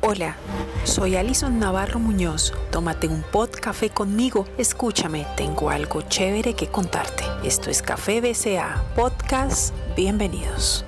Hola, soy Alison Navarro Muñoz. Tómate un pot café conmigo. Escúchame, tengo algo chévere que contarte. Esto es Café BCA Podcast. Bienvenidos.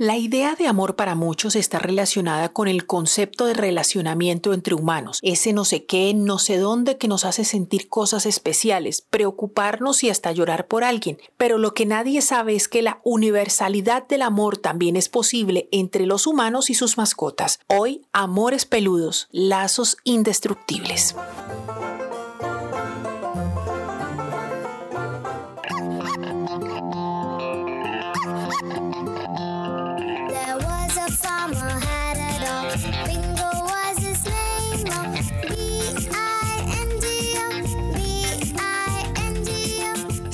La idea de amor para muchos está relacionada con el concepto de relacionamiento entre humanos, ese no sé qué, no sé dónde que nos hace sentir cosas especiales, preocuparnos y hasta llorar por alguien. Pero lo que nadie sabe es que la universalidad del amor también es posible entre los humanos y sus mascotas. Hoy, amores peludos, lazos indestructibles.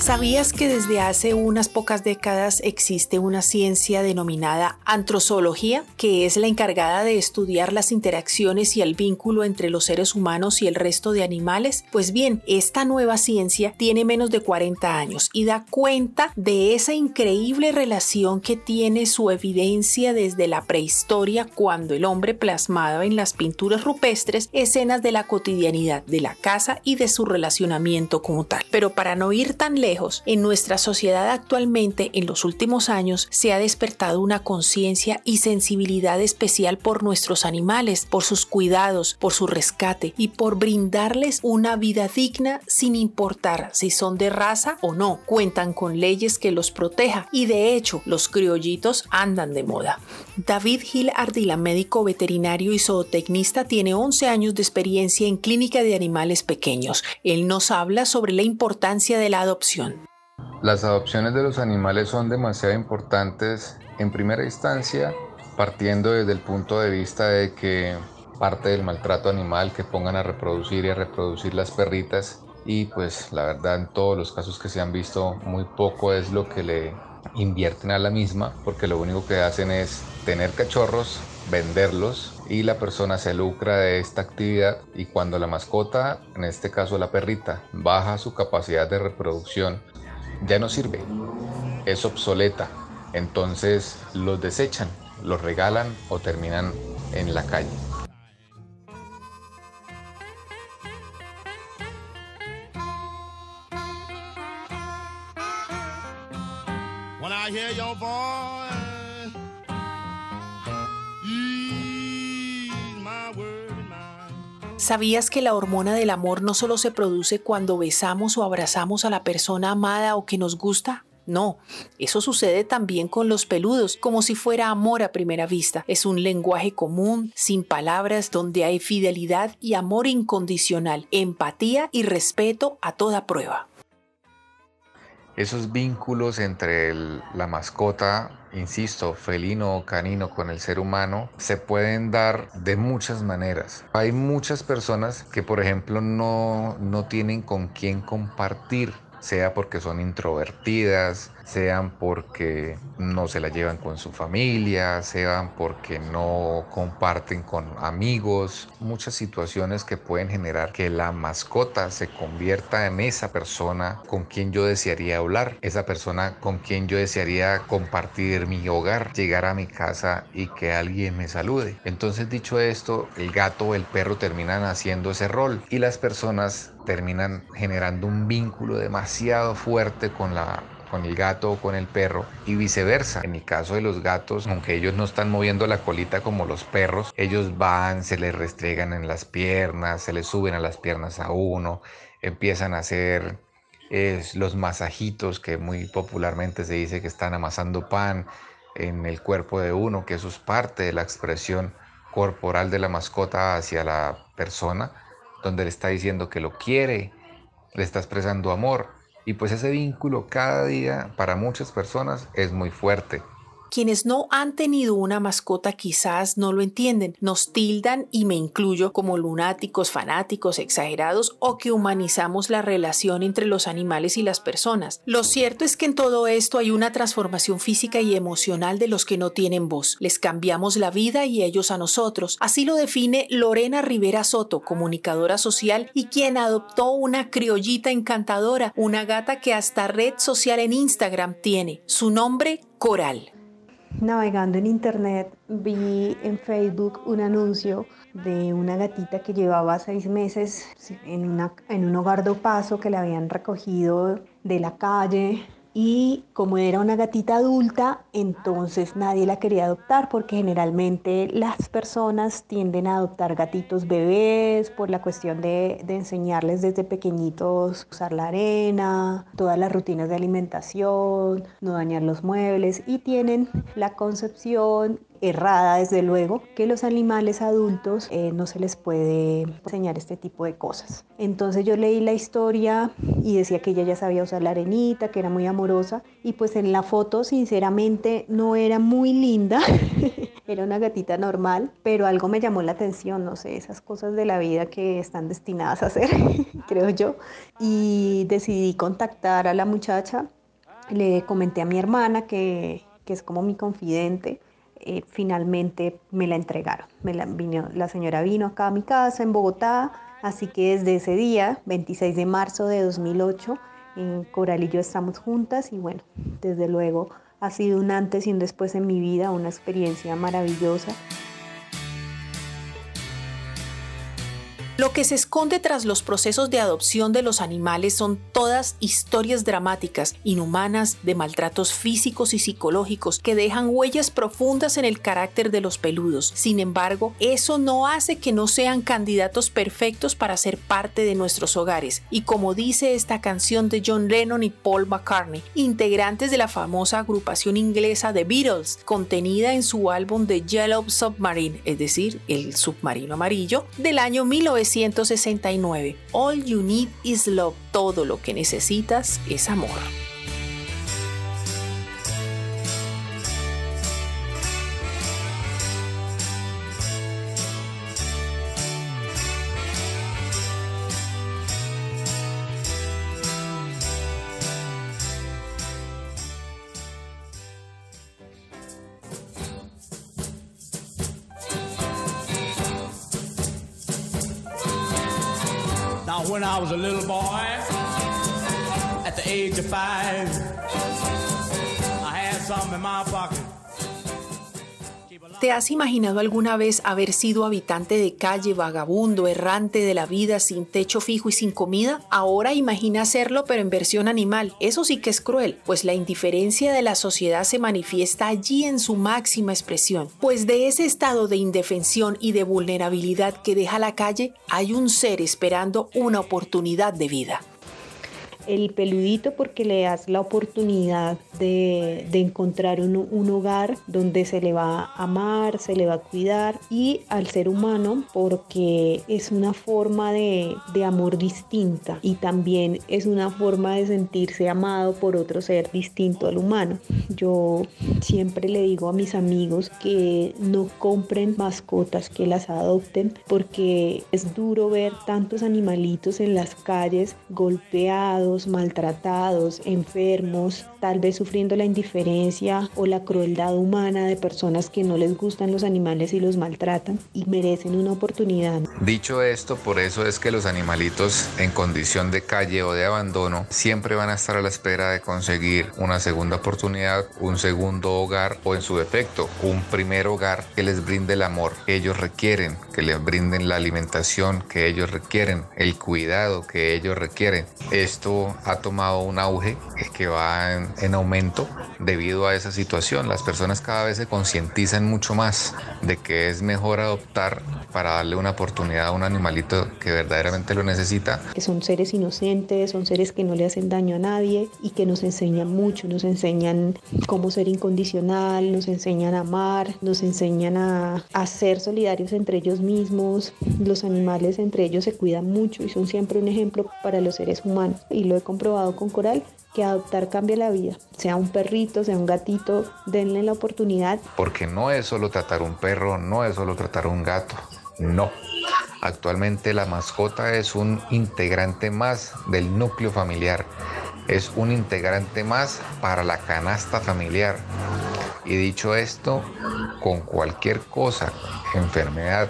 ¿Sabías que desde hace unas pocas décadas existe una ciencia denominada antrozoología, que es la encargada de estudiar las interacciones y el vínculo entre los seres humanos y el resto de animales? Pues bien, esta nueva ciencia tiene menos de 40 años y da cuenta de esa increíble relación que tiene su evidencia desde la prehistoria cuando el hombre plasmaba en las pinturas rupestres escenas de la cotidianidad de la casa y de su relacionamiento como tal. Pero para no ir tan lejos, en nuestra sociedad actualmente, en los últimos años, se ha despertado una conciencia y sensibilidad especial por nuestros animales, por sus cuidados, por su rescate y por brindarles una vida digna sin importar si son de raza o no. Cuentan con leyes que los proteja y de hecho los criollitos andan de moda. David Gil Ardila, médico veterinario y zootecnista, tiene 11 años de experiencia en clínica de animales pequeños. Él nos habla sobre la importancia de la adopción las adopciones de los animales son demasiado importantes en primera instancia, partiendo desde el punto de vista de que parte del maltrato animal que pongan a reproducir y a reproducir las perritas y pues la verdad en todos los casos que se han visto muy poco es lo que le invierten a la misma porque lo único que hacen es tener cachorros, venderlos y la persona se lucra de esta actividad y cuando la mascota, en este caso la perrita, baja su capacidad de reproducción, ya no sirve, es obsoleta, entonces los desechan, los regalan o terminan en la calle. ¿Sabías que la hormona del amor no solo se produce cuando besamos o abrazamos a la persona amada o que nos gusta? No, eso sucede también con los peludos, como si fuera amor a primera vista. Es un lenguaje común, sin palabras, donde hay fidelidad y amor incondicional, empatía y respeto a toda prueba esos vínculos entre la mascota, insisto, felino o canino con el ser humano, se pueden dar de muchas maneras. Hay muchas personas que, por ejemplo, no, no tienen con quién compartir sea porque son introvertidas, sean porque no se la llevan con su familia, sean porque no comparten con amigos, muchas situaciones que pueden generar que la mascota se convierta en esa persona con quien yo desearía hablar, esa persona con quien yo desearía compartir mi hogar, llegar a mi casa y que alguien me salude. Entonces dicho esto, el gato o el perro terminan haciendo ese rol y las personas terminan generando un vínculo demasiado fuerte con la con el gato o con el perro y viceversa. En el caso de los gatos, aunque ellos no están moviendo la colita como los perros, ellos van, se les restregan en las piernas, se les suben a las piernas a uno, empiezan a hacer los masajitos que muy popularmente se dice que están amasando pan en el cuerpo de uno, que eso es parte de la expresión corporal de la mascota hacia la persona donde le está diciendo que lo quiere, le está expresando amor. Y pues ese vínculo cada día para muchas personas es muy fuerte. Quienes no han tenido una mascota quizás no lo entienden, nos tildan y me incluyo como lunáticos, fanáticos, exagerados o que humanizamos la relación entre los animales y las personas. Lo cierto es que en todo esto hay una transformación física y emocional de los que no tienen voz. Les cambiamos la vida y ellos a nosotros. Así lo define Lorena Rivera Soto, comunicadora social y quien adoptó una criollita encantadora, una gata que hasta red social en Instagram tiene. Su nombre, Coral. Navegando en internet vi en Facebook un anuncio de una gatita que llevaba seis meses en, un hogar de paso que la habían recogido de la calle y como era una gatita adulta, entonces nadie la quería adoptar porque generalmente las personas tienden a adoptar gatitos bebés por la cuestión de, de enseñarles desde pequeñitos usar la arena, todas las rutinas de alimentación, no dañar los muebles y tienen la concepción errada, desde luego, que los animales adultos eh, no se les puede enseñar este tipo de cosas. Entonces yo leí la historia y decía que ella ya sabía usar la arenita, que era muy amorosa y pues en la foto sinceramente no era muy linda. era una gatita normal, pero algo me llamó la atención, no sé, esas cosas de la vida que están destinadas a hacer, creo yo. Y decidí contactar a la muchacha, le comenté a mi hermana que, que es como mi confidente, eh, finalmente me la entregaron. Me la, vino, la señora vino acá a mi casa en Bogotá, así que desde ese día, 26 de marzo de 2008, en Coral y yo estamos juntas y bueno, desde luego ha sido un antes y un después en mi vida, una experiencia maravillosa. Lo que se esconde tras los procesos de adopción de los animales son todas historias dramáticas, inhumanas, de maltratos físicos y psicológicos que dejan huellas profundas en el carácter de los peludos. Sin embargo, eso no hace que no sean candidatos perfectos para ser parte de nuestros hogares. Y como dice esta canción de John Lennon y Paul McCartney, integrantes de la famosa agrupación inglesa The Beatles, contenida en su álbum The Yellow Submarine, es decir, el submarino amarillo, del año 1900 1969. All you need is love. Todo lo que necesitas es amor. When I was a little boy, at the age of five, I had something in my pocket. ¿Te has imaginado alguna vez haber sido habitante de calle, vagabundo, errante de la vida, sin techo fijo y sin comida? Ahora imagina hacerlo pero en versión animal. Eso sí que es cruel, pues la indiferencia de la sociedad se manifiesta allí en su máxima expresión. Pues de ese estado de indefensión y de vulnerabilidad que deja la calle, hay un ser esperando una oportunidad de vida el peludito porque le das la oportunidad de, encontrar un, hogar donde se le va a amar, se le va a cuidar y al ser humano porque es una forma de, de amor distinta y también es una forma de sentirse amado por otro ser distinto al humano. Yo siempre le digo a mis amigos que no compren mascotas, que las adopten porque es duro ver tantos animalitos en las calles golpeados, maltratados, enfermos, tal vez sufriendo la indiferencia o la crueldad humana de personas que no les gustan los animales y los maltratan y merecen una oportunidad. Dicho esto, por eso es que los animalitos en condición de calle o de abandono siempre van a estar a la espera de conseguir una segunda oportunidad, un segundo hogar o en su defecto un primer hogar que les brinde el amor que ellos requieren, que les brinden la alimentación que ellos requieren, el cuidado que ellos requieren. Esto ha tomado un auge que va en, aumento debido a esa situación. Las personas cada vez se concientizan mucho más de que es mejor adoptar para darle una oportunidad a un animalito que verdaderamente lo necesita. Que son seres inocentes, son seres que no le hacen daño a nadie y que nos enseñan mucho, nos enseñan cómo ser incondicional, nos enseñan a amar, nos enseñan a, a ser solidarios entre ellos mismos. Los animales entre ellos se cuidan mucho y son siempre un ejemplo para los seres humanos. Y lo he comprobado con Coral que adoptar cambia la vida. Sea un perrito, sea un gatito, denle la oportunidad. Porque no es solo tratar un perro, no es solo tratar un gato, no. Actualmente la mascota es un integrante más del núcleo familiar, es un integrante más para la canasta familiar. Y dicho esto, con cualquier cosa, enfermedad,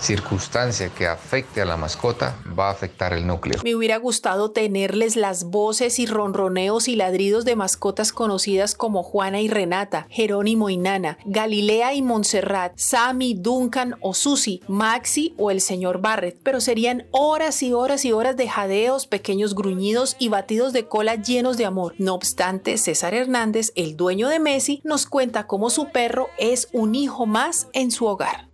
circunstancia que afecte a la mascota va a afectar el núcleo. Me hubiera gustado tenerles las voces y ronroneos y ladridos de mascotas conocidas como Juana y Renata, Jerónimo y Nana, Galilea y Montserrat, Sammy, Duncan o Susie, Maxi o el señor Barrett, pero serían horas y horas y horas de jadeos, pequeños gruñidos y batidos de cola llenos de amor. No obstante, César Hernández, el dueño de Messi, nos cuenta cómo su perro es un hijo más en su hogar.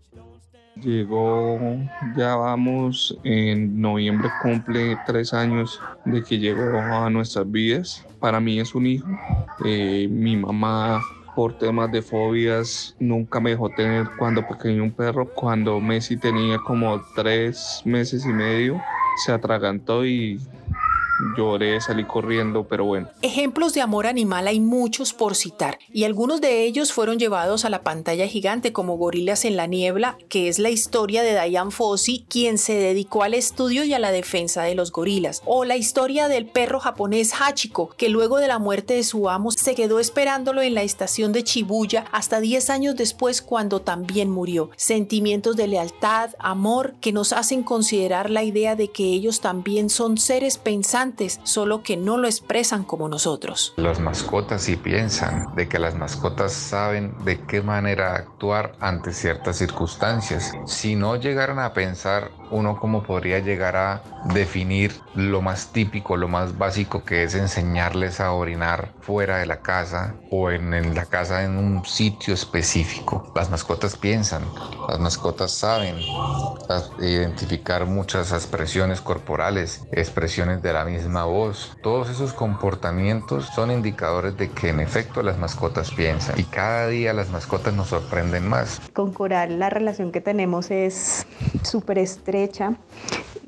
Llegó, ya vamos, en noviembre cumple tres años de que llegó a nuestras vidas. Para mí es un hijo. Eh, mi mamá por temas de fobias nunca me dejó tener cuando pequeño un perro. Cuando Messi tenía como tres meses y medio, se atragantó y lloré, salí corriendo, pero bueno. Ejemplos de amor animal hay muchos por citar, y algunos de ellos fueron llevados a la pantalla gigante como Gorilas en la Niebla, que es la historia de Diane Fossey, quien se dedicó al estudio y a la defensa de los gorilas, o la historia del perro japonés Hachiko, que luego de la muerte de su amo se quedó esperándolo en la estación de Chibuya hasta 10 años después cuando también murió. Sentimientos de lealtad, amor, que nos hacen considerar la idea de que ellos también son seres pensantes solo que no lo expresan como nosotros. Las mascotas sí piensan, de que las mascotas saben de qué manera actuar ante ciertas circunstancias. Si no llegaran a pensar, uno cómo podría llegar a definir lo más típico, lo más básico que es enseñarles a orinar fuera de la casa o en, en la casa en un sitio específico. Las mascotas piensan, las mascotas saben identificar muchas expresiones corporales, expresiones de la misma voz. Todos esos comportamientos son indicadores de que en efecto las mascotas piensan y cada día las mascotas nos sorprenden más. Con Coral la relación que tenemos es súper estrecha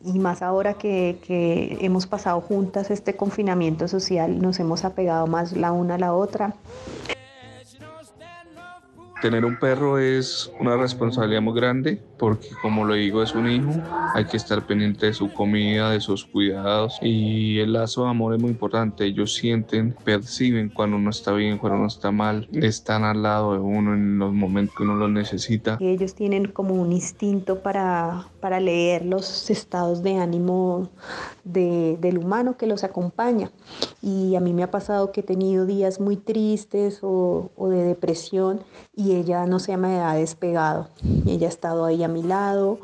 y más ahora que, que, hemos pasado juntas este confinamiento social, nos hemos apegado más la una a la otra. Tener un perro es una responsabilidad muy grande porque como lo digo es un hijo, hay que estar pendiente de su comida, de sus cuidados y el lazo de amor es muy importante. Ellos sienten, perciben cuando uno está bien, cuando uno está mal, están al lado de uno en los momentos que uno los necesita. Ellos tienen como un instinto para, para leer los estados de ánimo de, del humano que los acompaña y a mí me ha pasado que he tenido días muy tristes o, o de depresión y ella no se me ha despegado. Ella ha estado ahí a mi lado,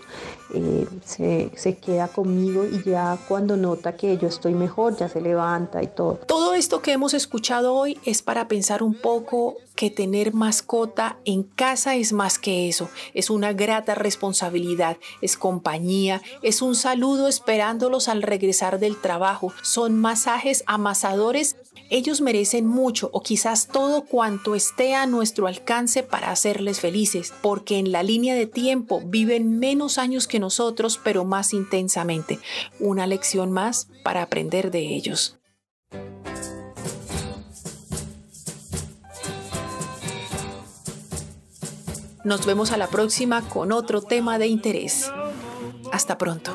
eh, se, se, queda conmigo y ya cuando nota que yo estoy mejor, ya se levanta y todo. Todo esto que hemos escuchado hoy es para pensar un poco que tener mascota en casa es más que eso, es una grata responsabilidad, es compañía, es un saludo esperándolos al regresar del trabajo, son masajes amasadores ellos merecen mucho o quizás todo cuanto esté a nuestro alcance para hacerles felices, porque en la línea de tiempo viven menos años que nosotros, pero más intensamente. Una lección más para aprender de ellos. Nos vemos a la próxima con otro tema de interés. Hasta pronto.